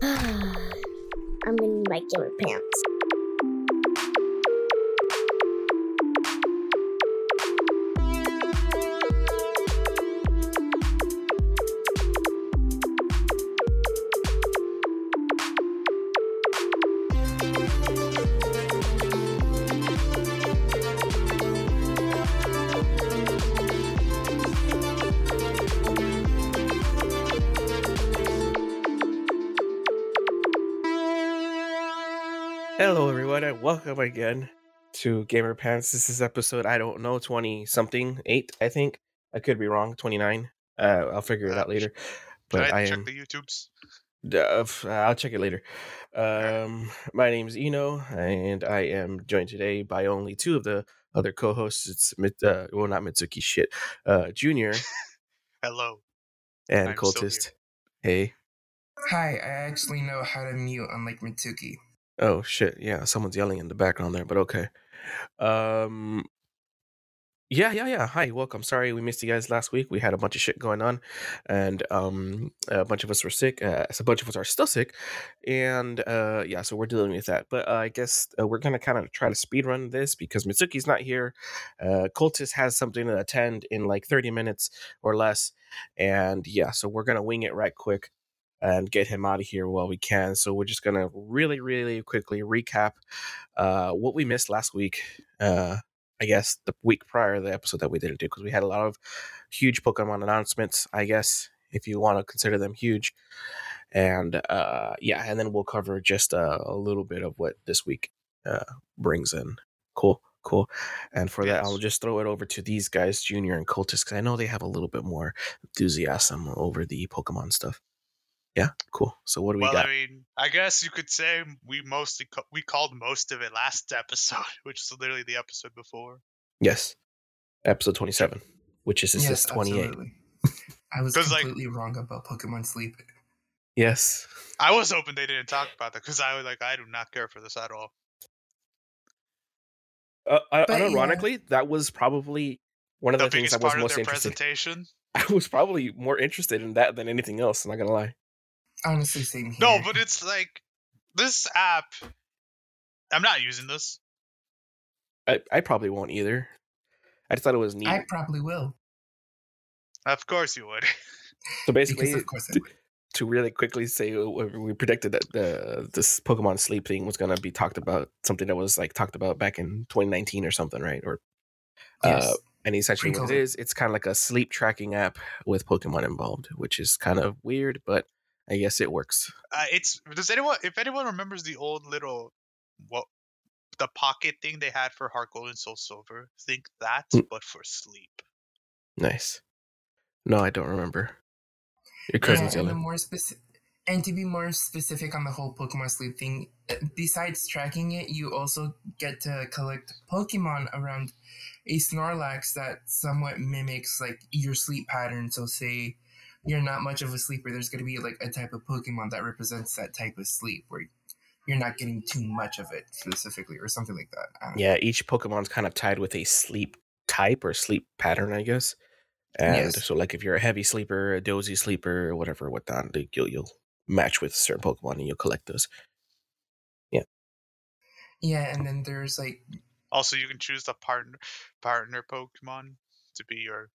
I'm in my gamer pants. Welcome again to Gamer Pants. This is episode I don't know, twenty something, eight, I think. I could be wrong, twenty nine. Uh, I'll figure it Uh, out later. But I, I check am. the YouTubes? Uh, f- I'll check it later. Um, my is Eno, and I am joined today by only two of the other co-hosts. It's uh, well, not Mitsuki, shit, uh, Junior Hello. and I'm. Cultist. Hey. Hi, I actually know how to mute unlike Mitsuki. Oh shit! Yeah, someone's yelling in the background there, but okay. Um, yeah, yeah, yeah. Hi, welcome. Sorry we missed you guys last week. We had a bunch of shit going on, and um, a bunch of us were sick. Uh, so a bunch of us are still sick, and uh, yeah, so we're dealing with that. But uh, I guess uh, we're gonna kind of try to speed run this because Mitsuki's not here. Uh, Cultist has something to attend in like thirty minutes or less, and yeah, so we're gonna wing it right quick and get him out of here while we can. So we're just gonna really, really quickly recap uh, what we missed last week. Uh, I guess the week prior, the episode that we didn't do, because we had a lot of huge Pokemon announcements. I guess if you want to consider them huge, and uh, yeah, and then we'll cover just uh, a little bit of what this week uh, brings in. Cool. Cool. And for that, I'll just throw it over to these guys, Junior and Cultist, because I know they have a little bit more enthusiasm over the Pokemon stuff. Yeah, cool. So what do we well, got? I mean, I guess you could say we mostly ca- we called most of it last episode, which is literally the episode before. Yes. Episode 27, which is this yes, 28. absolutely. I was 'Cause, like- completely wrong about Pokemon Sleep. Yes. I was hoping they didn't talk about that because I was like, I do not care for this at all. Uh, uh, But, yeah. unironically, that was probably one of The the, things I was part of most their interested. presentation. I was probably more interested in that than anything else. I'm not gonna lie. Honestly, same here. No, but it's like this app. I'm not using this. I, I probably won't either. I just thought it was neat. I probably will. Of course you would. so basically, of course I to, would. to really quickly say, uh, we predicted that the this Pokemon Sleep thing was gonna be talked about, something that was like talked about back in 2019 or something, right? Or Yes. uh, and essentially what it it's kind of like a sleep tracking app with Pokemon involved, which is kind of weird, but I guess it works. Uh, it's does anyone if anyone remembers the old little what the pocket thing they had for Heart Gold and Soul Silver? Think that, Mm. but for sleep. Nice. No, I don't remember. Your yeah, cousin's and yelling. more specific, and to be more specific on the whole Pokemon Sleep thing, uh, besides tracking it, you also get to collect Pokemon around a Snorlax that somewhat mimics like your sleep pattern. So, say you're not much of a sleeper, there's going to be like a type of Pokemon that represents that type of sleep where you're not getting too much of it specifically, or something like that. I don't know. Yeah, each Pokemon's kind of tied with a sleep type or sleep pattern, I guess. And Yes. so, like, if you're a heavy sleeper, a dozy sleeper, or whatever, what that like, you'll you'll match with certain Pokemon and you'll collect those. Yeah. Yeah, and then there's like Also, you can choose the partner partner Pokemon to be your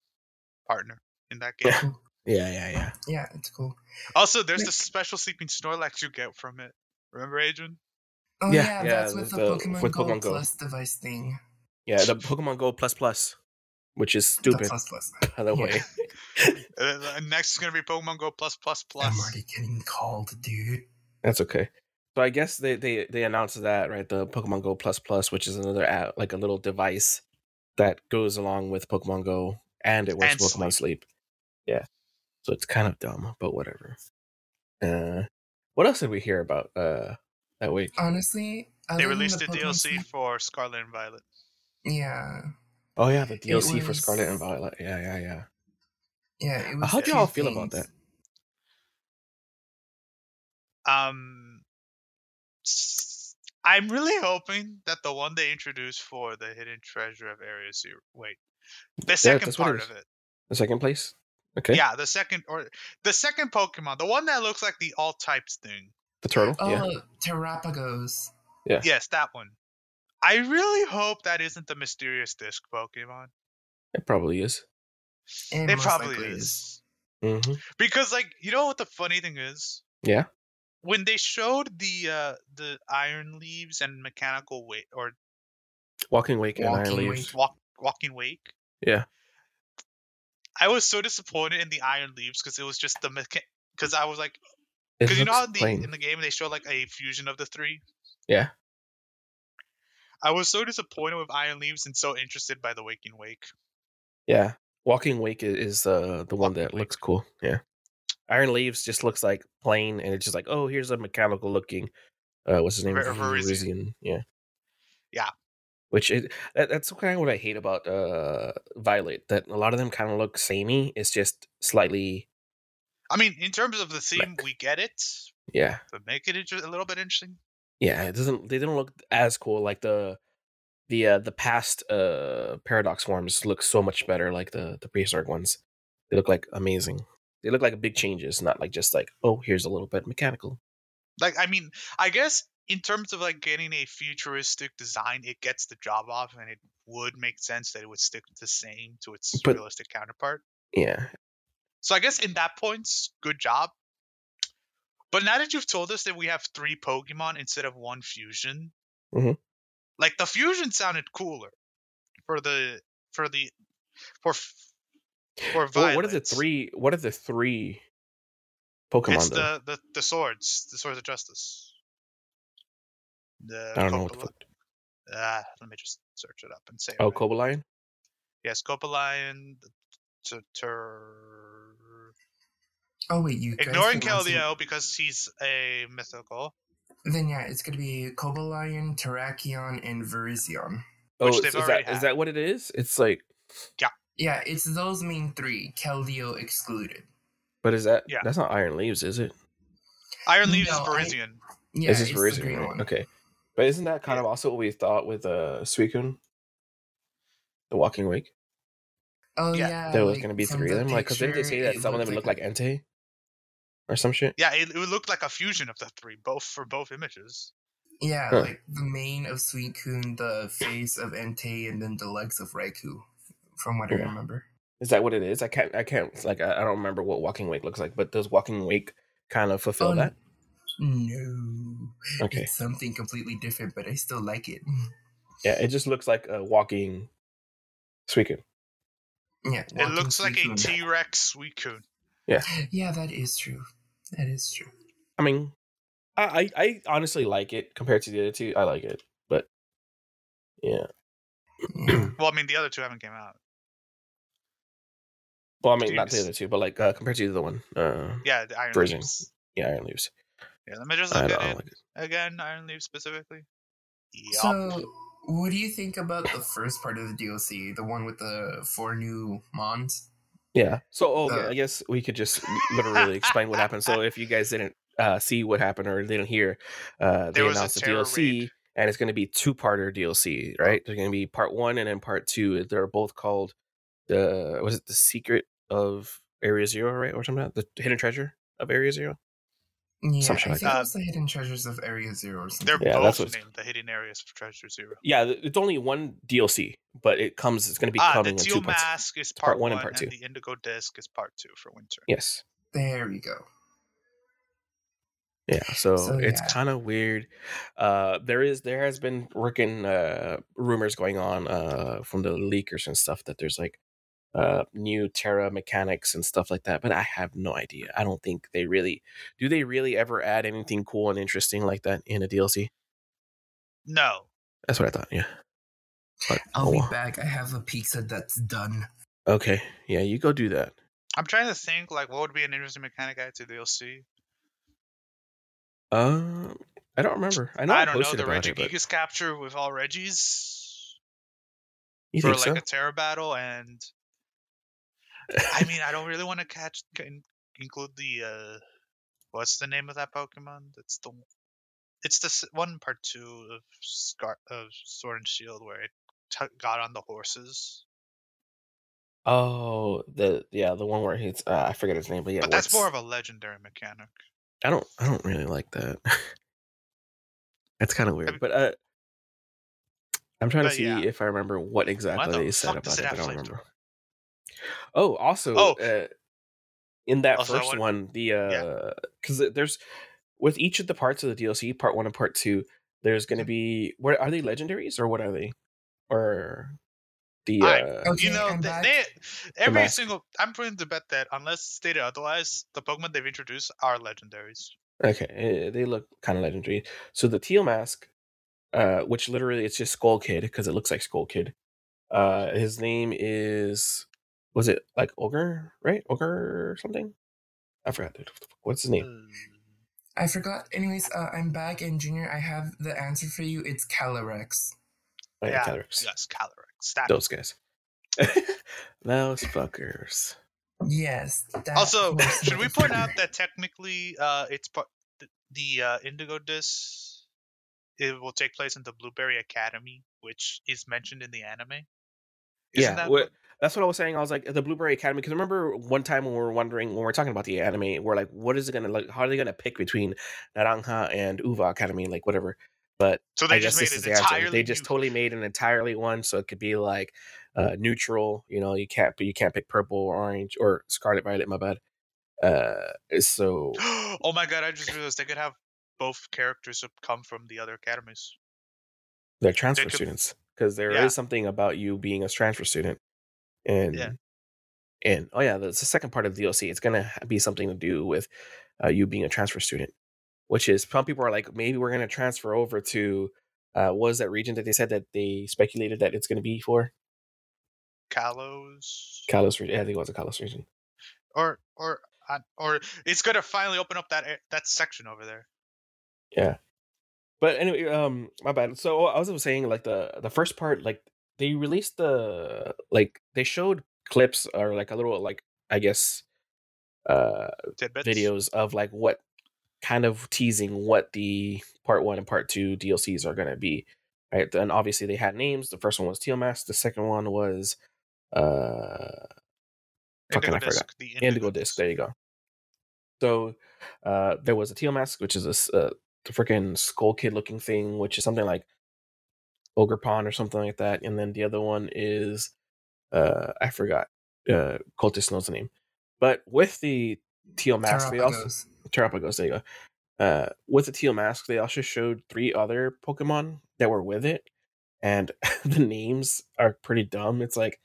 partner in that game. Yeah, yeah, yeah. yeah, it's cool. also, there's Like- the special sleeping Snorlax you get from it. Remember, Adrian? Oh Yeah, yeah, yeah, that's with the, the- Pokemon, with Go Pokemon Go. Plus device thing. Yeah, the Pokemon Go Plus Plus, which is The stupid, plus plus. by the Yeah. way. Uh, next is gonna be Pokemon Go Plus Plus Plus. I'm already getting called, dude. That's okay. So I guess they they they announced that right, the Pokemon Go Plus Plus, which is another app, like a little device that goes along with Pokemon Go, and it works And with Pokemon Sleep. Yeah, so it's kind of dumb, but whatever. Uh, what else did we hear about uh that week? Honestly, They released the the DLC Sleep- for Scarlet and Violet. Yeah, Oh yeah, the DLC for Scarlet and Violet. Yeah, yeah, yeah. yeah. It was How'd two y'all feel about that? Um, s- I'm really hoping that the one they introduced for the hidden treasure of Area Zero. Wait, the second that's it part of it. The second place. Okay. Yeah, the second or the second Pokemon, the one that looks like the all types thing. The turtle. Oh, yeah. Terapagos. Yes, that one. I really hope that isn't the mysterious disc Pokemon. It probably is. It, It probably likely is. hmm Because like you know what the funny thing is? Yeah. When they showed the uh the iron leaves and mechanical weight or Walking Wake and Iron Walking Leaves. walk walking wake, Yeah. I was so disappointed in the iron leaves because it was just the mecha- because I was like because you know how in the plain. in the game they show like a fusion of the three. Yeah. I was so disappointed with iron leaves and so interested by the waking wake. Yeah. Walking Wake is uh, the one that looks cool. Yeah. Iron Leaves just looks like plain, and it's just like, oh, here's a mechanical looking. Uh, what's his name? Ver-. Virizion. Yeah. Yeah. Which it that, that's kind of what I hate about uh Violet. That a lot of them kind of look samey. It's just slightly, I mean, in terms of the theme, we get it, yeah, but make it a little bit interesting. yeah. It doesn't. They don't look as cool. Like the the uh the past uh paradox forms look so much better. Like the the prehistoric ones, they look like amazing. They look like big changes, not like just like oh, here's a little bit mechanical. Like, I mean, I guess in terms of like getting a futuristic design, it gets the job off, and it would make sense that it would stick the same to its But- realistic counterpart. Yeah, So I guess in that points, good job. But now that you've told us that we have three Pokemon instead of one fusion, Mhm. like the fusion sounded cooler for the for the for for Well, what are the three? What are the three Pokemon It's the, the the swords, the swords of justice. The I don't know what the fuck. Ah, let me just search it up and say. Oh, it right. Cobalion. Yes, Cobalion. To, tur Oh wait, you ignoring can Keldeo because he's a mythical. Then yeah, it's gonna be Cobalion, Terrakion, and Virizion. Oh, is, they've is already that is that what it is? It's like, Yeah, yeah, it's those main three, Keldeo excluded. but is that Yeah. that's not Iron Leaves, is it? Iron Leaves No, is I- Virizion. Yeah, is this it's the Virizion, green right? one. Okay, but isn't that kind Yeah. of also what we thought with uh Suicune, the Walking Wake? Oh Yeah. yeah, there was like, going to be three of the them, like because didn't they picture, say that it some of them looked would look like Entei or some shit? Yeah, it, it would look like a fusion of the three, both for both images. Yeah, Huh. like the mane of Suicune, the face of Entei, and then the legs of Raikou, from what I remember. Is that what it is? I can't. I can't. Like I, I don't remember what Walking Wake looks like, but does Walking Wake kind of fulfill Oh, that? No, Okay. it's something completely different, but I still like it. Yeah, it just looks like a walking Suicune. Yeah, It looks like a Suicune. T Rex Suicune. Yeah, Yeah, that is true. That is true. I mean, I, I I honestly like it compared to the other two. I like it, but yeah. Yeah. Well, I mean, the other two haven't came out. Well, I mean, not the other two, but like uh, compared to the other one, uh, Yeah, the Iron Version. Leaves. yeah, Iron Leaves. Yeah, let me just look at it don't like it. again. Iron Leaves specifically. Yup. So, what do you think about the first part of the DLC, the one with the four new Mons? Yeah. So, oh, okay, Uh, I guess we could just literally explain what happened. So, if you guys didn't uh, see what happened or didn't hear, uh, they There announced the DLC, raid. and it's going to be two-parter DLC, right? There's going to be part one and then part two. They're both called the was it the Secret of Area Zero, right, or something? Like that? The Hidden Treasure of Area Zero. Yeah, Some shit I like think that. it was the Hidden Treasures of Area Zero or something. They're Yeah, that's both what's- named the Hidden Areas of Treasure Zero. Yeah, it's only one DLC, but it comes. It's going to be Ah, the coming in Teal two parts. Mask is Part part, one one, and part and two. the Indigo Disc is part two for Winter. Yes. There we go. Yeah, so, So, it's yeah. kind of weird. Uh, there is there has been working uh, rumors going on uh, from the leakers and stuff that there's like uh, new Tera mechanics and stuff like that, but I have no idea. I don't think they really do. They really ever add anything cool and interesting like that in a DLC? No. That's what I thought. Yeah. But, I'll oh be back. I have a pizza that's done. Okay. Yeah, you go do that. I'm trying to think like what would be an interesting mechanic added to DLC. Um, I don't remember. I know I, I don't know the about it, but Regigigas capture with all Regis you for think like so? a Tera battle, and I mean I don't really want to catch include the uh what's the name of that Pokemon? That's the it's the one part two of Scar of Sword and Shield where it t- got on the horses. oh, the yeah, the one where he's uh, I forget his name, but yeah, but that's more of a legendary mechanic. I don't I don't really like that. That's kind of weird, Have- but uh, I'm trying to see yeah. if I remember what exactly the they said about it. I don't remember. Oh, also, Oh. uh, in that Also, first want- one, the uh, because there's with each of the parts of the DLC, part one and part two, there's going to Mhm. be what are they legendaries or what are they, or the I- uh, Okay, you know, they, they every mask. single. I'm willing to bet that unless stated otherwise, the Pokemon they've introduced are legendaries. Okay, eh, they look kind of legendary. So the teal mask, uh, which literally it's just Skull Kid because it looks like Skull Kid. Uh, his name is was it like Ogre, right? Ogre or something? I forgot. dude. What's his name? Uh, I forgot. Anyways, uh, I'm back, and Junior, I have the answer for you. It's Calyrex. Oh, yeah, yeah, Calyrex. yes, Calyrex. That Those guys. Those fuckers. Yes. That also, should we point out that technically, uh, it's part the uh, Indigo Disc. It will take place in the Blueberry Academy, which is mentioned in the anime. Isn't yeah, that what, that's what I was saying. I was like the Blueberry Academy because I remember one time when we were wondering when we are talking about the anime, we're like, what is it gonna like? How are they gonna pick between Naranja and Uva Academy, like whatever? But So they I just made this is it the. They just totally made an entirely one, so it could be like uh, neutral. You know, you can't, but you can't pick purple or orange or scarlet violet. My bad. Uh, so oh my god! I just realized they could have both characters have come from the other academies. they're transfer could- students because there is Yeah. something about you being a transfer student, and Yeah. and oh yeah, that's the second part of the DLC. It's gonna be something to do with uh, you being a transfer student, which is some people are like maybe we're gonna transfer over to uh, what was that region that they said that they speculated that it's gonna be for Kalos, Kalos region. Yeah, I think it was a Kalos region. or or or it's gonna finally open up that that section over there. Yeah. But anyway, um, my bad. So I was saying, like the the first part, like they released the like they showed clips or like a little like I guess uh Tidbits. videos of like what kind of teasing what the part one and part two DLCs are gonna be. Right. Then obviously they had names. The first one was Teal Mask. The second one was uh fucking, I forgot. Disc, the Indigo Disc. There you go. So uh, there was a Teal Mask, which is a uh, the freaking Skull Kid looking thing, which is something like Ogerpon or something like that. And then the other one is uh, I forgot. Uh, Cultist knows the name. But with the Teal Mask, they also Terapagos. Terapagos, there you go. Uh, with the teal mask, they also showed three other Pokemon that were with it, and the names are pretty dumb. It's like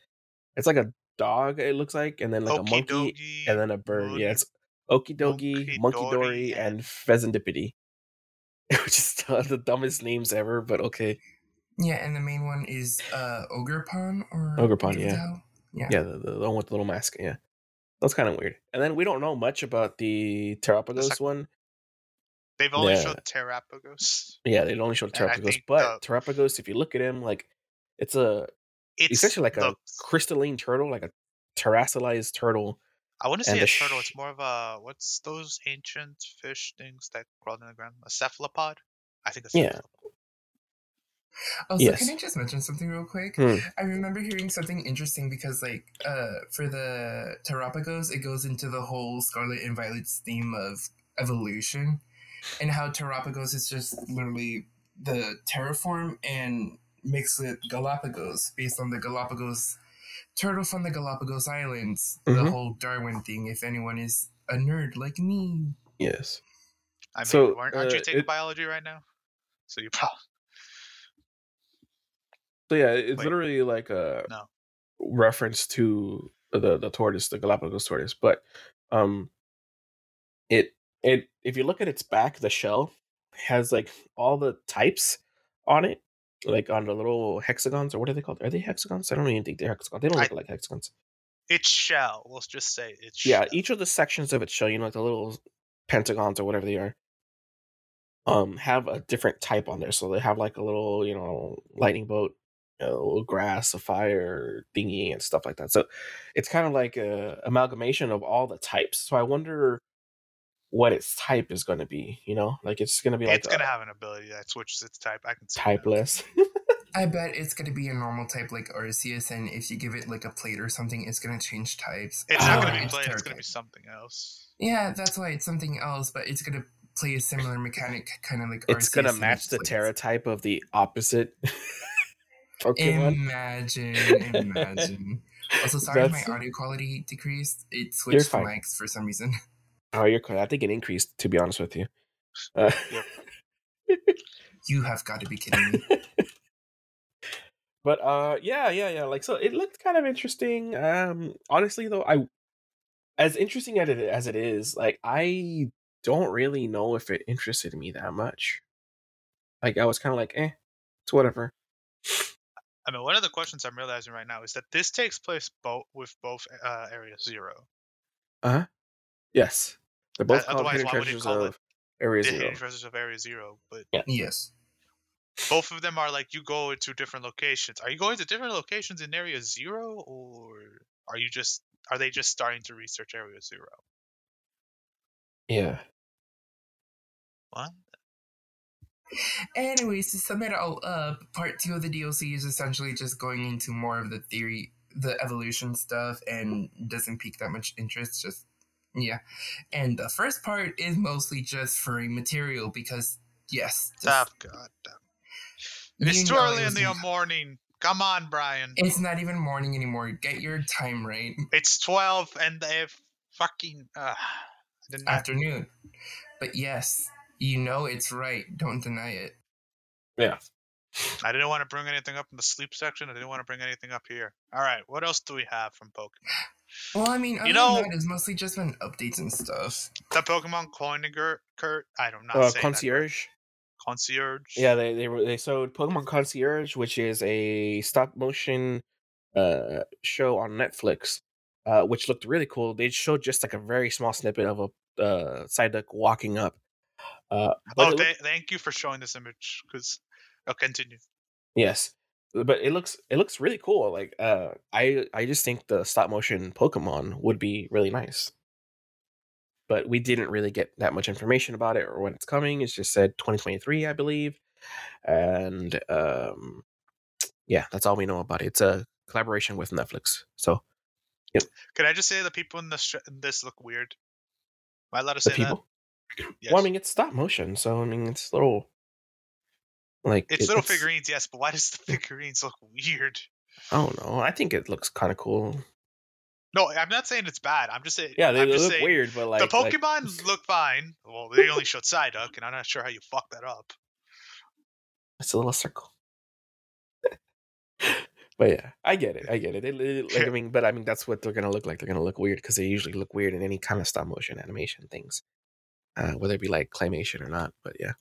it's like a dog, it looks like, and then like a monkey, and then a bird. Yeah, Moon- it's Okidogi, Monkey Dory, and- and Fezandipiti. Which is the dumbest names ever, but okay. Yeah, and the main one is uh Ogerpon or Ogerpon, yeah. Weavile? Yeah. Yeah, the, the one with the little mask. Yeah, that's kind of weird. And then we don't know much about the Terapagos sec- one. They've only Yeah. showed Terapagos. Yeah, they only showed And I Terapagos, but the- Terapagos, if you look at him, like it's a It's essentially like a crystalline turtle, like a terracilized turtle. I want to say a the turtle. It's more of a what's those ancient fish things that crawled in the ground? A cephalopod. I think. A Yeah. Cephalopod. Also, Yes. can I just mention something real quick? Hmm. I remember hearing something interesting because, like, uh, for the Terapagos, it goes into the whole Scarlet and Violet's theme of evolution and how Terapagos is just literally the terraform and mixed with Galapagos based on the Galapagos turtle from the Galapagos Islands. The Mhm. whole Darwin thing, if anyone is a nerd like me. Yes. I mean, So, aren't, aren't you uh, taking it- biology right now? So you probably. So yeah, it's Wait. literally like a No. reference to the the tortoise, the Galapagos tortoise. But um, it it if you look at its back, the shell has like all the types on it, like on the little hexagons or what are they called? Are they hexagons? I don't even think they're hexagons. They don't I- look like hexagons. It's shell. Let's just say it's yeah shell. each of the sections of its shell you know like the little pentagons or whatever they are um have a different type on there so they have like a little you know lightning bolt a little grass a fire thingy and stuff like that so it's kind of like a amalgamation of all the types so i wonder what its type is going to be you know like it's going to be like it's gonna have an ability that switches its type. I can see typeless I bet it's gonna be a normal type like Arceus, and if you give it like a plate or something, it's gonna change types. It's not gonna be ah, it's played. It's gonna be something else. Yeah, that's why it's something else, but it's gonna play a similar mechanic, kind of like It's Arceus gonna match the plates. Tera type of the opposite Pokemon. Imagine, imagine. Also, sorry, That's- my audio quality decreased. It switched fine. mics for some reason. oh, you're correct. I think it increased. To be honest with you. Uh, You have got to be kidding me. but uh, yeah, yeah, yeah. Like so, it looked kind of interesting. Um, honestly, though, I as interesting as it as it is, like I don't really know if it interested me that much. Like I was kind of like, eh, it's whatever. I mean, one of the questions I'm realizing right now is that this takes place both with both uh, Area Zero. Yes, they're both Uh, called otherwise, hidden why would you treasures call it of Area Zero. hidden treasures of Area Zero, but yeah. yes. both of them are like you go into different locations. Are you going to different locations in Area Zero, or are you just are they just starting to research Area Zero? Yeah. What? Anyways, to sum it all up, part two of the DLC is essentially just going into more of the theory, the evolution stuff, and doesn't pique that much interest. Just yeah, and the first part is mostly just furry material because yes, just- Stop, God. damn. It's too early in the morning. Come on, Brian. It's not even morning anymore. Get your time right. It's twelve, and they fucking. Uh, I did not Afternoon. But yes, you know it's right. Don't deny it. Yeah. I didn't want to bring anything up in the sleep section. I didn't want to bring anything up here. All right, what else do we have from Pokemon? Well, I mean, other know- it's mostly just been updates and stuff. The Pokemon Coiniger, Kurt. I don't know. Uh, say that. concierge. Concierge. Yeah, they they they showed Pokemon Concierge, which is a stop motion uh show on Netflix, uh, which looked really cool. They showed just like a very small snippet of a uh, Psyduck walking up. Uh, Oh, th- looked- thank you for showing this image. Because I'll continue. yes, but it looks it looks really cool. Like uh, I I just think the stop motion Pokemon would be really nice. But we didn't really get that much information about it or when it's coming. It's just said 2023, I believe, and um, yeah, that's all we know about it. It's a collaboration with Netflix. So Could I just say the people in this sh- in this look weird? Am I allowed to say that? Yes. Well, I mean, it's stop motion, so I mean, it's little like it's it- little figurines, yes, but why does the figurines look weird? I don't know. I think it looks kind of cool. No, I'm not saying it's bad. I'm just saying. Yeah, they, they look saying, weird, but like the like- Pokemon look fine. Well, they only showed Psyduck, and I'm not sure how you fuck that up. It's a little circle. but yeah, I get it. I get it. It- it- like, I mean, but I mean, that's what they're gonna look like. They're gonna look weird because they usually look weird in any kind of stop motion animation things, uh, whether it be like claymation or not. But yeah.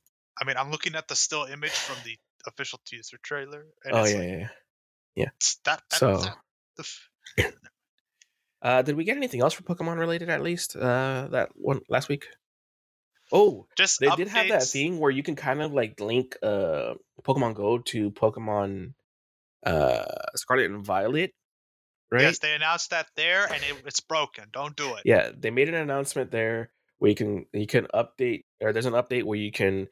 I mean, I'm looking at the still image from the official teaser trailer, and oh yeah, like, yeah, yeah. that, that, So- that- Uh, did we get anything else for Pokemon related at least? Uh, that one last week. Oh, just they did have that thing where you can kind of like link uh Pokemon Go to Pokemon uh Scarlet and Violet, right? Yes, they announced that there, and it, it's broken. Don't do it. yeah they made an announcement there where you can you can update or there's an update where you can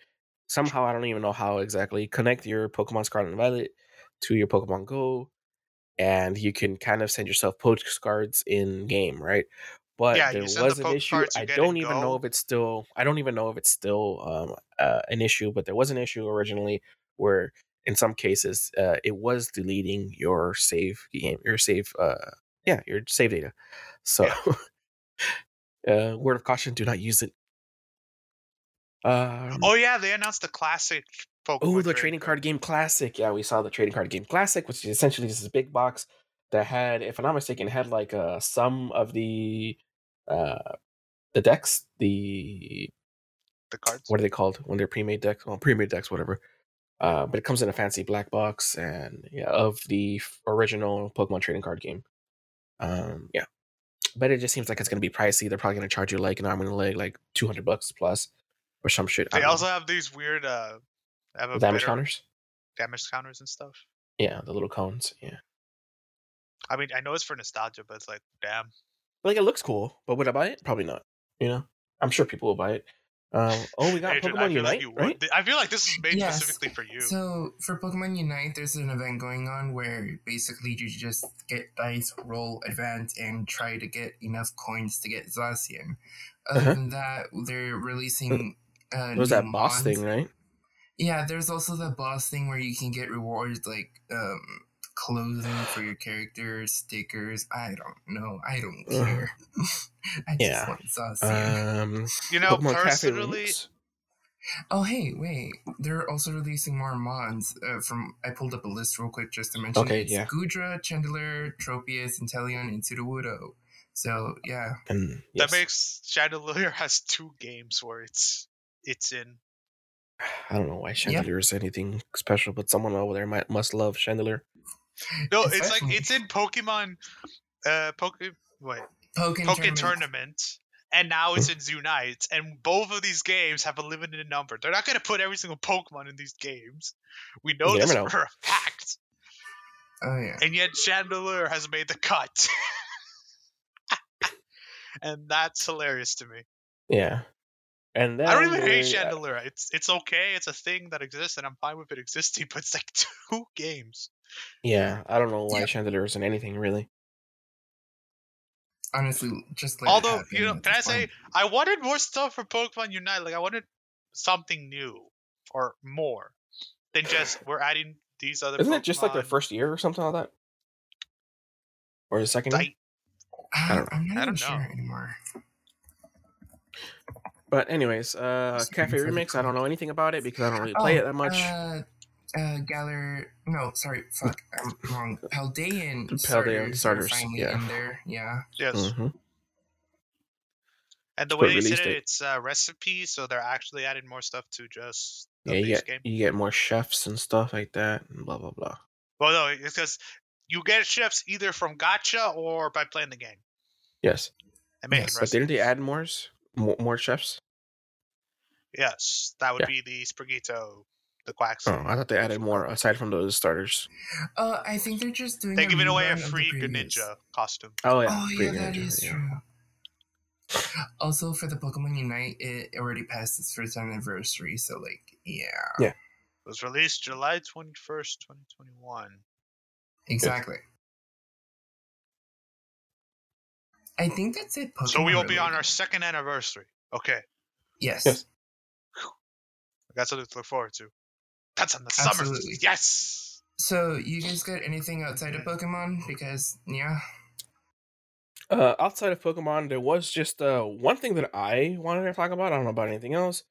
somehow i don't even know how exactly connect your pokemon scarlet and violet to your pokemon go and you can kind of send yourself postcards in game right? But Yeah, there send the was an issue i don't even know if it's still i don't even know if it's still um, uh, an issue but there was an issue originally where in some cases uh, it was deleting your save game your save uh yeah your save data. So uh word of caution do not use it. Um Oh yeah, they announced the classic Pokemon. oh the trading card. game classic. Yeah we saw the trading card game classic which is essentially just a big box that had if i'm not mistaken had like uh some of the uh the decks the The cards. what are they called? When they're pre-made decks? Well pre-made decks whatever. Uh but it comes in a fancy black box and yeah of the original pokemon trading card game. Um yeah but it just seems like it's going to be pricey. They're probably going to charge you like an arm and a leg like 200 bucks plus or some shit. I They also know. have these weird uh have damage counters? damage counters and stuff. yeah the little cones yeah. I mean, I know it's for nostalgia, but it's like, damn. like it looks cool but would i buy it? Probably not you know? I'm sure people will buy it Um, oh, we got Adrian, Pokemon I feel Unite, like you right? would. I feel like this is made Yes. specifically for you. So for Pokemon Unite, there's an event going on where basically you just get dice, roll, advance, and try to get enough coins to get Zacian. Other Uh-huh. than that, they're releasing. Uh, It was that boss mons. thing, right? Yeah, there's also the boss thing where you can get rewards like um, clothing for your characters, stickers. I don't know. I don't care. I Yeah. just want Zacian. Um, you know, Pokemon Cafe personally, Oh, hey, wait. They're also releasing more mods. Uh, from I pulled up a list real quick just to mention. Okay, it's yeah. Goodra, Chandelure, Tropius, Inteleon, and Sudowoodo. So yeah, and yes. that makes Chandelure has two games where it's it's in. I don't know why Chandelure is anything special, but someone over there might must love Chandelure. No, It's it's like it's in Pokemon, uh, Poke wait, Pokken, Poke Tournament. Tournament, and now it's in Unite, and both of these games have a limited number. They're not gonna put every single Pokemon in these games. We know You this know. for a fact, Oh yeah. and yet Chandelure has made the cut, and that's hilarious to me. Yeah, and then I don't even hate they- Chandelure. It's it's okay. It's a thing that exists, and I'm fine with it existing. But it's like two games. Yeah, I don't know why Yeah. Chandelure is in anything really. Honestly, just let it Although, you know, can I say point. I wanted more stuff for Pokemon Unite. Like I wanted something new or more than just we're adding these other. Isn't it just like their first year or something like that, or the second? year? I, I don't know. I'm not I even don't sure know. anymore. But anyways, uh, Cafe waiting for the Remix. I don't know anything about it because I don't really play it that much. Uh, uh, Galar. No, sorry, fuck, I'm wrong. Paldean. Paldean starters are starters, finally yeah. in there. Yeah. yes. Mhm. And the way they said release it, it's uh, recipes, so they're actually adding more stuff to just the Yeah, you base get game. you get more chefs and stuff like that, and blah blah blah. Well, no, it's because you get chefs either from Gotcha or by playing the game Yes, and making Yes, but didn't they add more more, more chefs? Yes, that would Yeah. be the Sprigito, the Quacks. Oh, I thought they added more aside from those starters. Uh, I think they're just doing. They're a giving away a rerun of free previous. Greninja costume. Oh yeah, Oh yeah, that Ninja, is yeah. true. Also, for the Pokemon Unite, it already passed its first anniversary, so like, yeah, Yeah. It was released July 21st, 2021. exactly. I think that's it. Pokemon so we will be on our second anniversary. Okay. Yes. Yes. That's something to look forward to. That's on the summer. Absolutely. Yes. So you guys got anything outside of Pokemon? Because yeah, Uh, outside of Pokemon, there was just uh one thing that I wanted to talk about. I don't know about anything else.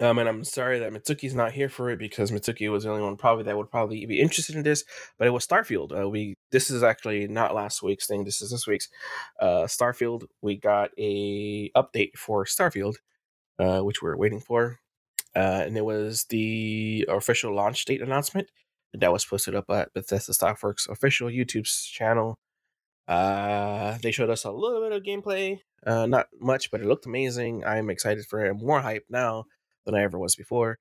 Um, and I'm sorry that Mitsuki's not here for it because Mitsuki was the only one probably that would probably be interested in this. But it was Starfield. Uh, we this is actually not last week's thing. This is this week's. Uh, Starfield. We got a update for Starfield, uh, which we're waiting for, uh, and it was the official launch date announcement that was posted up at Bethesda Softworks official YouTube channel. Uh, they showed us a little bit of gameplay, uh, not much, but it looked amazing. I'm excited for it. More hype now than I ever was before.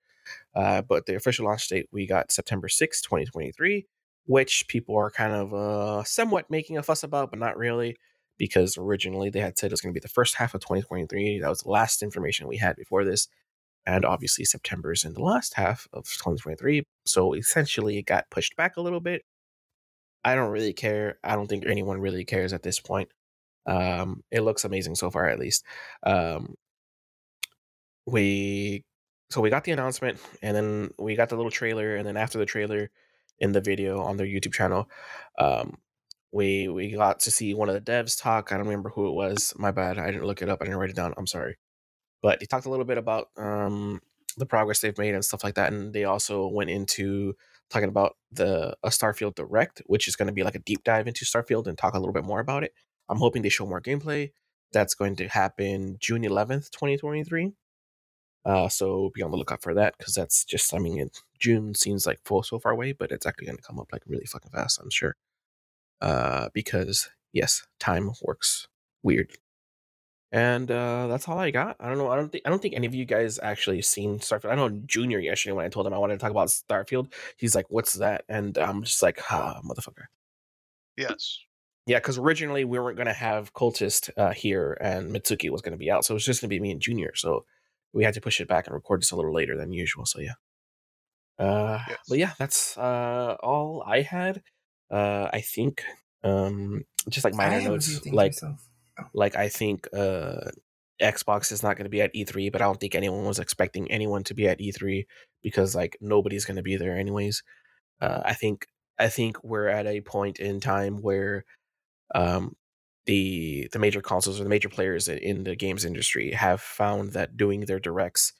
Uh, but the official launch date we got September sixth, 2023, which people are kind of uh, somewhat making a fuss about, but not really, because originally they had said it was going to be the first half of 2023. That was the last information we had before this. And obviously, September is in the last half of 2023. So essentially, it got pushed back a little bit. I don't really care. I don't think anyone really cares at this point. Um, it looks amazing so far, at least. Um, we so we got the announcement, and then we got the little trailer, and then after the trailer, in the video on their YouTube channel, um, we we got to see one of the devs talk. I don't remember who it was. My bad. I didn't look it up. I didn't write it down. I'm sorry. But he talked a little bit about um, the progress they've made and stuff like that, and they also went into talking about the a Starfield Direct, which is going to be like a deep dive into Starfield and talk a little bit more about it. I'm hoping they show more gameplay. That's going to happen June 11th, 2023. Uh, so be on the lookout for that because that's just, I mean, it, June seems like full so far away, but it's actually going to come up like really fucking fast, I'm sure. Uh, because yes, time works weird. And uh, that's all I got. I don't know. I don't think I don't think any of you guys actually seen Starfield. I know Junior yesterday when I told him I wanted to talk about Starfield, he's like, "What's that?" And I'm just like, "Ah, motherfucker." Yes. Yeah, because originally we weren't going to have Cultist uh, here and Mitsuki was going to be out. So it was just going to be me and Junior. So we had to push it back and record this a little later than usual. So yeah. Uh, Yes. But yeah, that's uh, all I had. Uh, I think um, just like minor have a few notes, like myself. Like I think uh, Xbox is not going to be at E3, but I don't think anyone was expecting anyone to be at E3 because like nobody's going to be there anyways. Uh, I think I think we're at a point in time where um, the the major consoles or the major players in- the games industry have found that doing their directs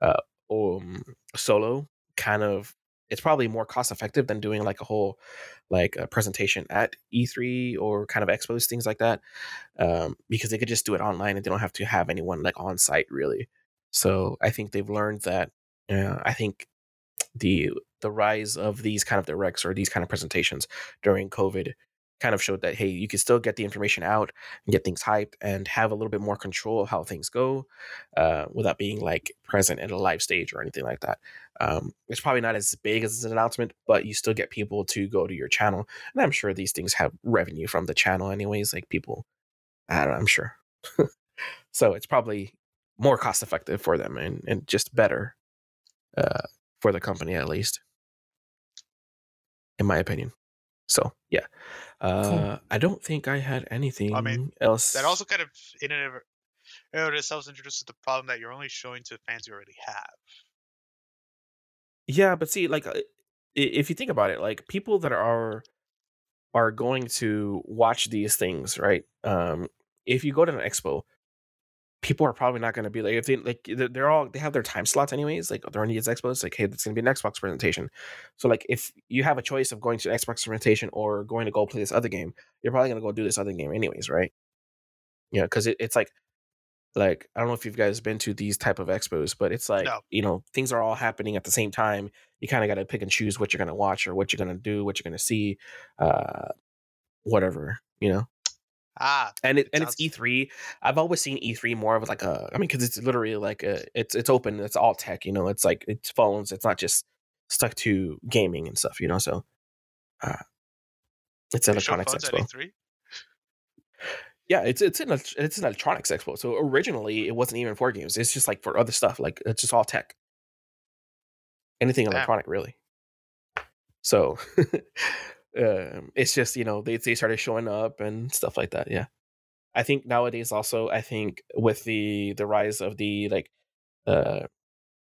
uh, um, solo kind of it's probably more cost effective than doing like a whole like a presentation at E3 or kind of expos things like that um, because they could just do it online and they don't have to have anyone like on site really. So I think they've learned that. Uh, I think the the rise of these kind of directs or these kind of presentations during COVID kind of showed that hey, you can still get the information out and get things hyped and have a little bit more control of how things go uh, without being like present at a live stage or anything like that. Um, it's probably not as big as an announcement, but you still get people to go to your channel, and I'm sure these things have revenue from the channel anyways. Like people, I don't know, I'm sure. so it's probably more cost effective for them and, and just better uh, for the company at least, in my opinion. So yeah, uh, I don't think I had anything else. That also kind of in and of in and of itself introduces the problem that you're only showing to fans you already have. Yeah, but see, like, uh, if you think about it, like people that are are going to watch these things, right? Um, if you go to an expo, people are probably not going to be like if they like they're they're all they have their time slots anyways. Like they're on these expos, like hey, it's going to be an Xbox presentation. So like if you have a choice of going to an Xbox presentation or going to go play this other game, you're probably going to go do this other game anyways, right? Yeah, because it, it's like like I don't know if you guys been to these type of expos, but it's like No. you know things are all happening at the same time. You kind of got to pick and choose what you're gonna watch or what you're gonna do, what you're gonna see, uh, whatever you know. Ah, And it, and it's E3. I've always seen E3 more of like a. I mean, because it's literally like a. It's it's open. It's all tech. You know, it's like it's phones. It's not just stuck to gaming and stuff. You know, so. Uh, it's they electronics expo. E3. Yeah, it's it's an it's an electronics expo. So originally it wasn't even for games. It's just like for other stuff. Like it's just all tech. Anything Damn. electronic, really. So um, it's just you know they they started showing up and stuff like that. Yeah, I think nowadays also I think with the the rise of the like uh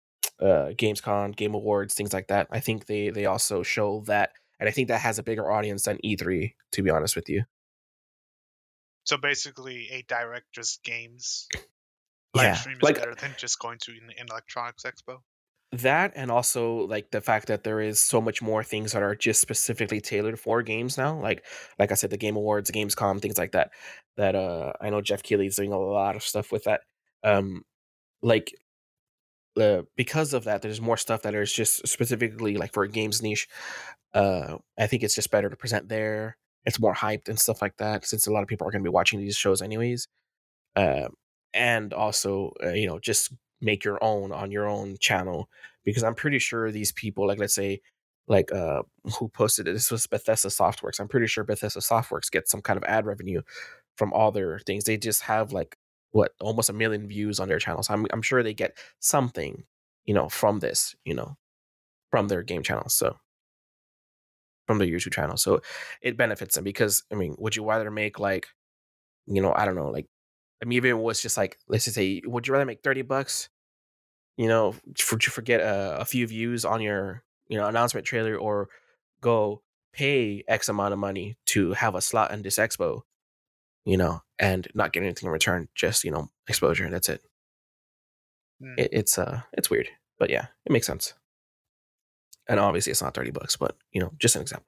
uh Gamescom, Game Awards, things like that. I think they they also show that, and I think that has a bigger audience than E3. To be honest with you. So basically, a direct just games Yeah, stream is like- better than just going to an, an electronics expo. That and also like the fact that there is so much more things that are just specifically tailored for games now like like i said the game awards gamescom things like that that uh i know jeff keighley's doing a lot of stuff with that um like uh, because of that there's more stuff that is just specifically like for a games niche uh i think it's just better to present there it's more hyped and stuff like that since a lot of people are going to be watching these shows anyways um and also uh, you know just make your own on your own channel because I'm pretty sure these people, like let's say, like uh who posted it, this was Bethesda Softworks. I'm pretty sure Bethesda Softworks gets some kind of ad revenue from all their things. They just have like what almost a million views on their channels. I'm I'm sure they get something, you know, from this, you know, from their game channel. So from their YouTube channel. So it benefits them because I mean, would you rather make like, you know, I don't know, like I mean, even it was just like, let's just say, would you rather make 30 bucks, you know, for to forget a, a few views on your, you know, announcement trailer or go pay X amount of money to have a slot in this expo, you know, and not get anything in return, just, you know, exposure. and That's it. Hmm. it it's, uh, it's weird, but yeah, it makes sense. And obviously it's not 30 bucks, but, you know, just an example.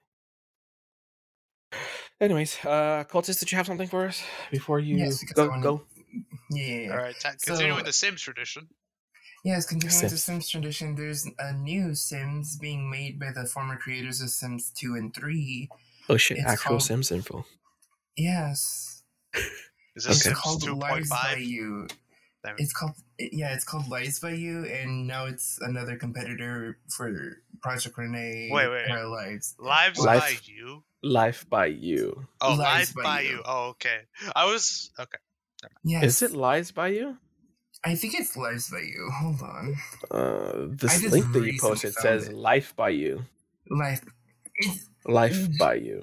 Anyways, uh, Cultist, did you have something for us before you Yes, go? Go. Yeah, yeah, yeah. All right, ta- continuing So- the Sims tradition. Yes, continuing with the Sims. Sims tradition, there's a new Sims being made by the former creators of Sims 2 and 3. Oh shit! It's actual called- Sims info. Yes. Is this Okay. Sims called Lives by 2.5? You. It's called yeah, it's called Lies by You, and now it's another competitor for Project Rene. Wait, wait. Paralives. Lives Life- by you. Life by You. Oh, Lies Lies by by You. you. Oh, okay. I was okay. Yes. Is it Lies by You? I think it's Lives by You. Hold on. Uh, this link that you posted says it. Life by You. Life. It's Life by You.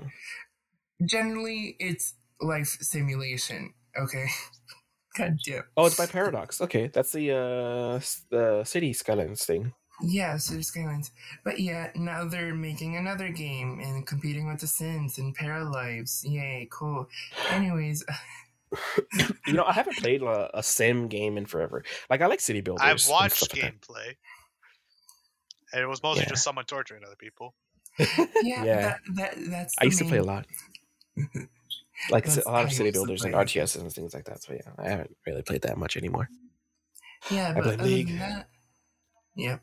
generally it's life simulation. Okay. God damn. Oh, it's by Paradox. Okay, that's the uh the City Skylines thing. Yeah, City Skylines. But yeah, now they're making another game and competing with The Sims and Paralives. Yay, cool. Anyways, You know, I haven't played a, a sim game in forever. Like I like City Builders. I've and watched stuff like gameplay, and it was mostly Yeah. just someone torturing other people. yeah, Yeah. That, that that's. I the used to play a lot. Like That's a lot of City Builders and play. RTSs and things like that. So yeah, I haven't really played that much anymore. Yeah, I but other League. than that, yep.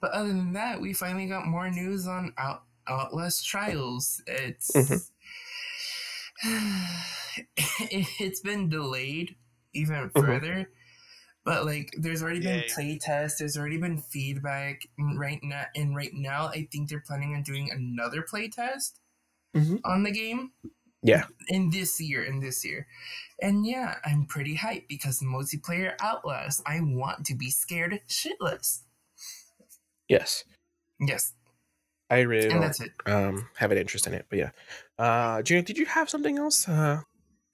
But other than that, we finally got more news on Out, Outlast Trials. It's Mhm. it, it's been delayed even Mhm. further, but like there's already been Yay. play tests. There's already been feedback and right now. And right now, I think they're planning on doing another play test Mhm. on the game Yeah. in this year in this year and yeah i'm pretty hyped because multiplayer outlast i want to be scared shitless Yes. yes I really and don't that's it um have an interest in it. But yeah. Uh Junior, did you have something else? Uh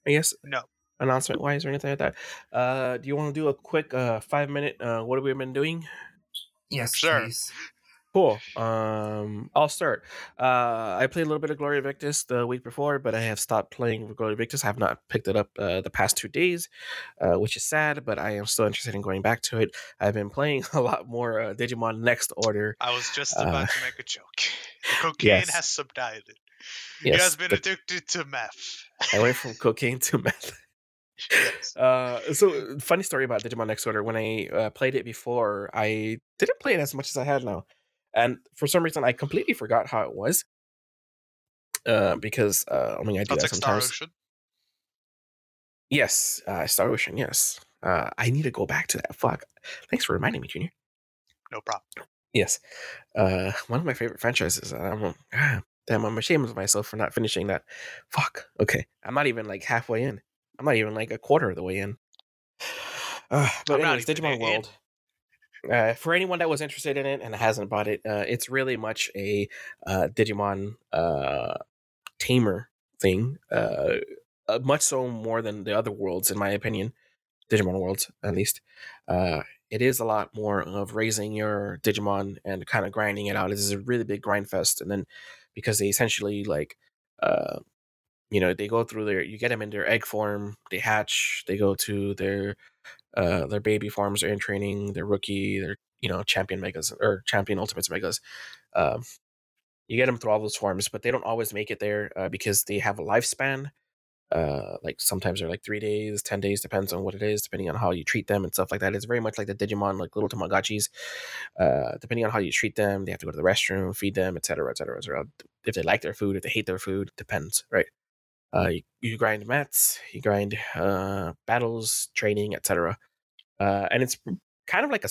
I guess No. announcement wise or anything like that. Uh do you want to do a quick uh five minute uh what have we been doing? yes Sure. please. Cool. Um, I'll start. Uh, I played a little bit of Gloria Victis the week before, but I have stopped playing Gloria Victis. I have not picked it up uh, the past two days, uh, which is sad. But I am still interested in going back to it. I've been playing a lot more uh, Digimon Next Order. I was just Uh, about to make a joke. Cocaine yes. has subsided. He has been but addicted to meth. I went from cocaine to meth. yes. Uh, so funny story about Digimon Next Order. When I uh, played it before, I didn't play it as much as I had now, and for some reason, I completely forgot how it was. Uh, because uh, I mean, I do Sounds that like Star sometimes. Ocean. Yes, uh, Star Ocean. Yes, uh, I need to go back to that. Fuck. Thanks for reminding me, Junior. No problem. Yes, uh, one of my favorite franchises. I'm ah, damn. I'm ashamed of myself for not finishing that. Fuck. Okay, I'm not even like halfway in. I'm not even like a quarter of the way in. Uh, but anyways, Digimon in. World. Uh, for anyone that was interested in it and hasn't bought it, uh, it's really much a uh, Digimon uh, tamer thing. Uh, uh, much so more than the other worlds, in my opinion. Digimon worlds, at least. It is a lot more of raising your Digimon and kind of grinding it out. It is a really big grind fest, and then because they essentially like, uh, you know, they go through their, you get them in their egg form, they hatch, they go to their, uh, their baby forms, they're in training, they're rookie, they're you know champion megas or champion ultimates megas. Um, you get them through all those forms, but they don't always make it there uh, because they have a lifespan uh like sometimes they're like three days ten days depends on what it is depending on how you treat them and stuff like that. It's very much like the digimon like little tamagotchis uh depending on how you treat them they have to go to the restroom feed them etc etc etc if they like their food if they hate their food depends right? Uh you, you grind mats you grind uh battles training etc uh and it's kind of like a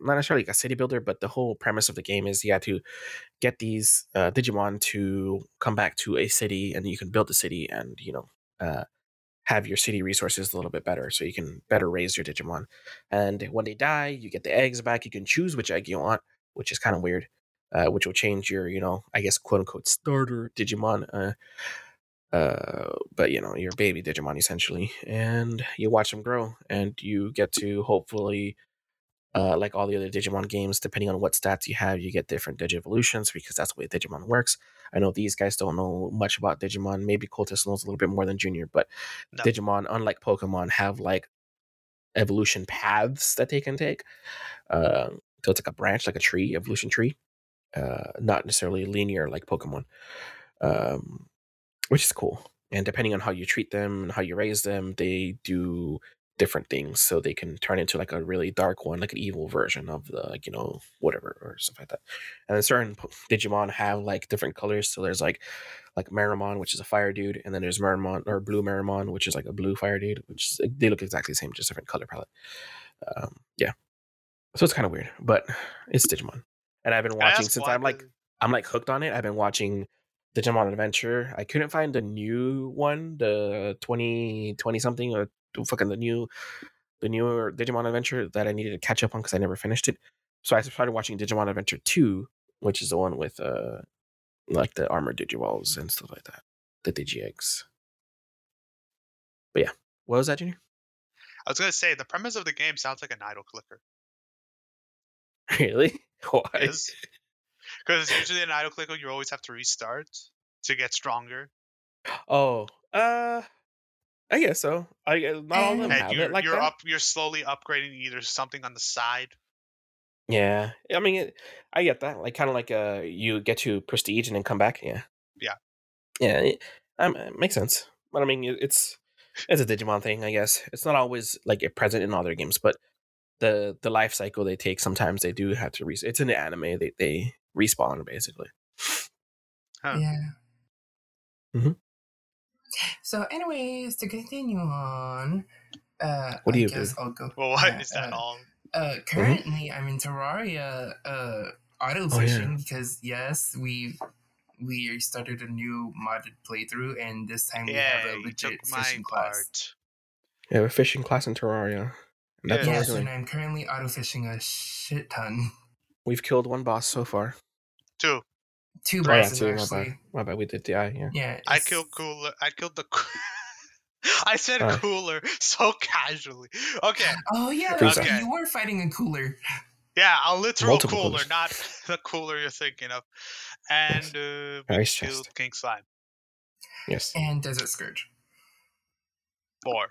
not necessarily a city builder but the whole premise of the game is you have to get these uh, Digimon to come back to a city, and you can build the city, and you know, uh, have your city resources a little bit better, so you can better raise your Digimon. And when they die, you get the eggs back. You can choose which egg you want, which is kind of weird. Uh, which will change your, you know, I guess quote unquote starter Digimon. Uh, uh, but you know, your baby Digimon essentially, and you watch them grow, and you get to hopefully uh, like all the other Digimon games, depending on what stats you have, you get different Digivolutions because that's the way Digimon works. I know these guys don't know much about Digimon. Maybe Cultist knows a little bit more than Junior, but No. Digimon, unlike Pokemon, have like evolution paths that they can take. Uh, so it's like a branch, like a tree, evolution tree, uh, not necessarily linear like Pokemon, um, which is cool. And depending on how you treat them and how you raise them, they do different things so they can turn into like a really dark one like an evil version of the like you know whatever or stuff like that. And then certain digimon have like different colors so there's like like Meramon, which is a fire dude and then there's Meramon or blue Meramon, which is like a blue fire dude which is, they look exactly the same just different color palette. Um yeah. So it's kind of weird but it's digimon. And i've been watching since why i'm like i'm like hooked on it i've been watching Digimon Adventure. I couldn't find the new one, the 2020 something or fucking the new the newer Digimon Adventure that I needed to catch up on because I never finished it. So I started watching Digimon Adventure 2, which is the one with uh like the armored Digivolves and stuff like that. The Digi-Eggs. But yeah. What was that, Junior? I was gonna say the premise of the game sounds like an idle clicker. Really? Why? Because usually an idle clicker you always have to restart to get stronger, Oh, uh I guess so. I uh, not all of them And have you're, it like you're that. up. You're slowly upgrading either something on the side. Yeah, I mean, it, I get that. Like, kind of like uh, you get to prestige and then come back. Yeah, Yeah. yeah. It, um, it makes sense. But I mean, it, it's it's a Digimon thing, I guess. It's not always like it present in all their games, but the the life cycle they take sometimes they do have to. Res- it's in the anime. They they respawn basically. Huh. Yeah. Mhm. So, anyways, to continue on, uh, What do I you guess do? I'll go. Well, what is that uh, all? Uh, currently, I'm in Terraria uh, auto Oh, yeah. fishing because yes, we we started a new modded playthrough, and this time we have a you took legit my fishing class. part. Yeah, we're fishing class in Terraria. And that's Yeah. Yes, and. I'm currently auto fishing a shit ton. We've killed one boss so far. Two. Two Oh, yeah, bosses two. My bad. actually. My bad. We did the eye. Yeah. Yeah, I killed cooler. I killed the. I said Uh. cooler so casually. Okay, Oh yeah, Frieza. that's right. Okay. You were fighting a cooler. yeah, a literal Multiple cooler, coolers. not the cooler you're thinking of. And uh, we Ice killed chest. King Slime. Yes. And Desert Scourge. Four.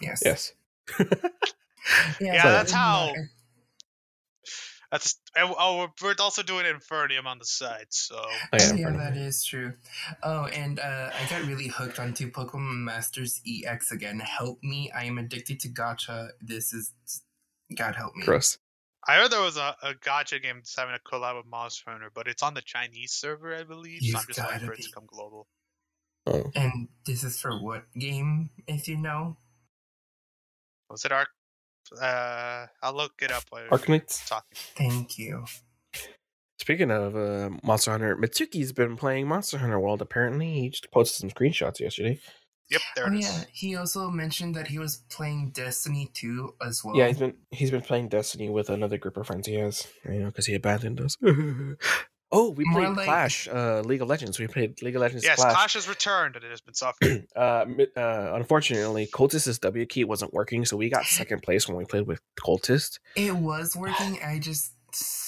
Yes. Yes. Yeah, so that's in, uh, how- That's and, oh, we're, we're also doing Infernum on the side, so Oh, yeah, yeah, pardon that me. is true. Oh, and uh, I got really hooked onto Pokemon Masters EX again. Help me! I am addicted to Gacha. This is God help me. Gross. I heard there was a, a gotcha game that's having a collab with Monster Hunter, but it's on the Chinese server, I believe. You've I'm just waiting for it to come global. Oh. And this is for what game, if you know? Was it Arc? Uh, I'll look it up while you're Arknights. talking. Thank you. Speaking of uh, Monster Hunter, Mitsuki's been playing Monster Hunter World. Apparently, he just posted some screenshots yesterday. Yep, there oh it is. yeah, he also mentioned that he was playing Destiny 2 as well. Yeah, he's been he's been playing Destiny with another group of friends he has. You know, because he abandoned us. oh, we More played like- Clash, uh, League of Legends. We played League of Legends Yes, Clash. Clash has returned and it has been suffering. Uh, uh, unfortunately, Cultist's W key wasn't working, so we got second place when we played with Cultist. It was working. I just.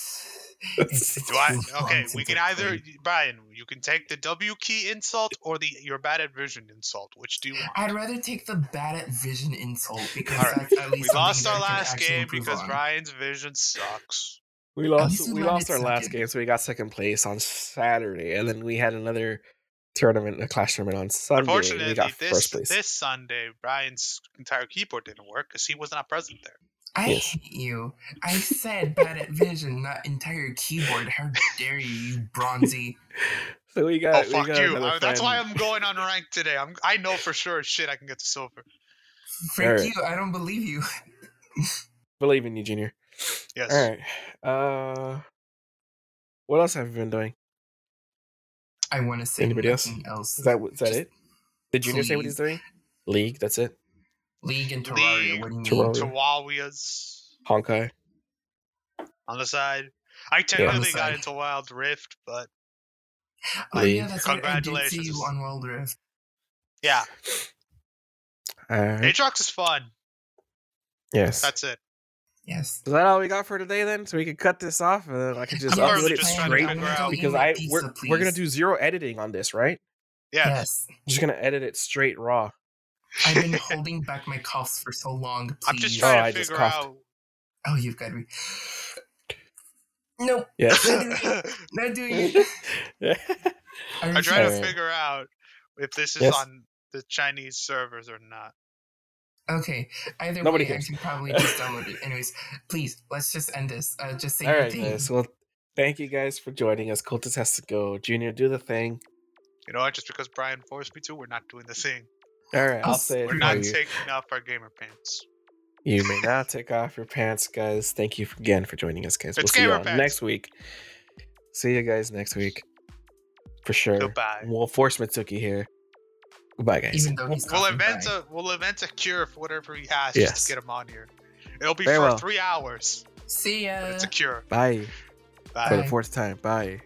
It's, it's Do I? Okay, we can either played. Brian. You can take the W key insult or the you're bad at vision insult. Which do you want? I'd rather take the bad at vision insult because All right. that's at least We lost our last game because on. Brian's vision sucks. We lost. We lost it our last game, so we got second place on Saturday, and then we had another tournament, a Clash tournament on Sunday. and Unfortunately, we got this first place. this Sunday, Brian's entire keyboard didn't work because he was not present there. I Yes. hate you. I said bad at vision, not entire keyboard. How dare you, you bronzy? so we Oh got. we fuck got you! another Uh, that's why I'm going on rank today. I'm I know for sure shit I can get to silver. Freak Alright. you, I don't believe you. believe in you, Junior. Yes. All right. Uh, what else have you been doing? I want to say Anybody else? else. Is that is that Just it? Did Junior say what he's please. doing? League. That's it. League and Terraria. League, what do you mean? Terraria. Chihuahuas Honkai. on the side. I technically got into Wild Rift, but Oh yeah, League. that's right. I did see Congratulations. you on Wild Rift. yeah, All right. Aatrox is fun. Yes. That's it. Yes. Is that all we got for today then? So we can cut this off and then I can just I'm upload it just straight because I we're, we're gonna do zero editing on this, right? Yes. Yes. just gonna edit it straight raw. I've been holding back my coughs for so long. Please. I'm just Oh, trying I to just figure coughed. out. Oh, you've got me. Nope. Yes. Not doing it. yeah. I I'm trying to figure out if this is Yes. on the Chinese servers or not. Okay. Either Nobody way, I cares. can probably just download it. Anyways, please let's just end this. Uh, just say All your right, thing. guys. Well, thank you guys for joining us. Cultist has to go. Junior, do the thing. You know what? Just because Brian forced me to, we're not doing the thing. All right, I'll I'll- say it We're for not you. taking off our gamer pants. You may not take off your pants, guys. Thank you again for joining us, guys. It's we'll see gamer you pants. next week. See you guys next week. for sure. Goodbye. We'll force Mitsuki here. Goodbye, guys. Even though he's We'll invent by. a we'll invent a cure for whatever he has Yes. just to get him on here. It'll be Very for well. three hours, See ya. but it's a cure. Bye Bye. for the fourth time. Bye.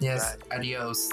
Yes. Bye. Adios.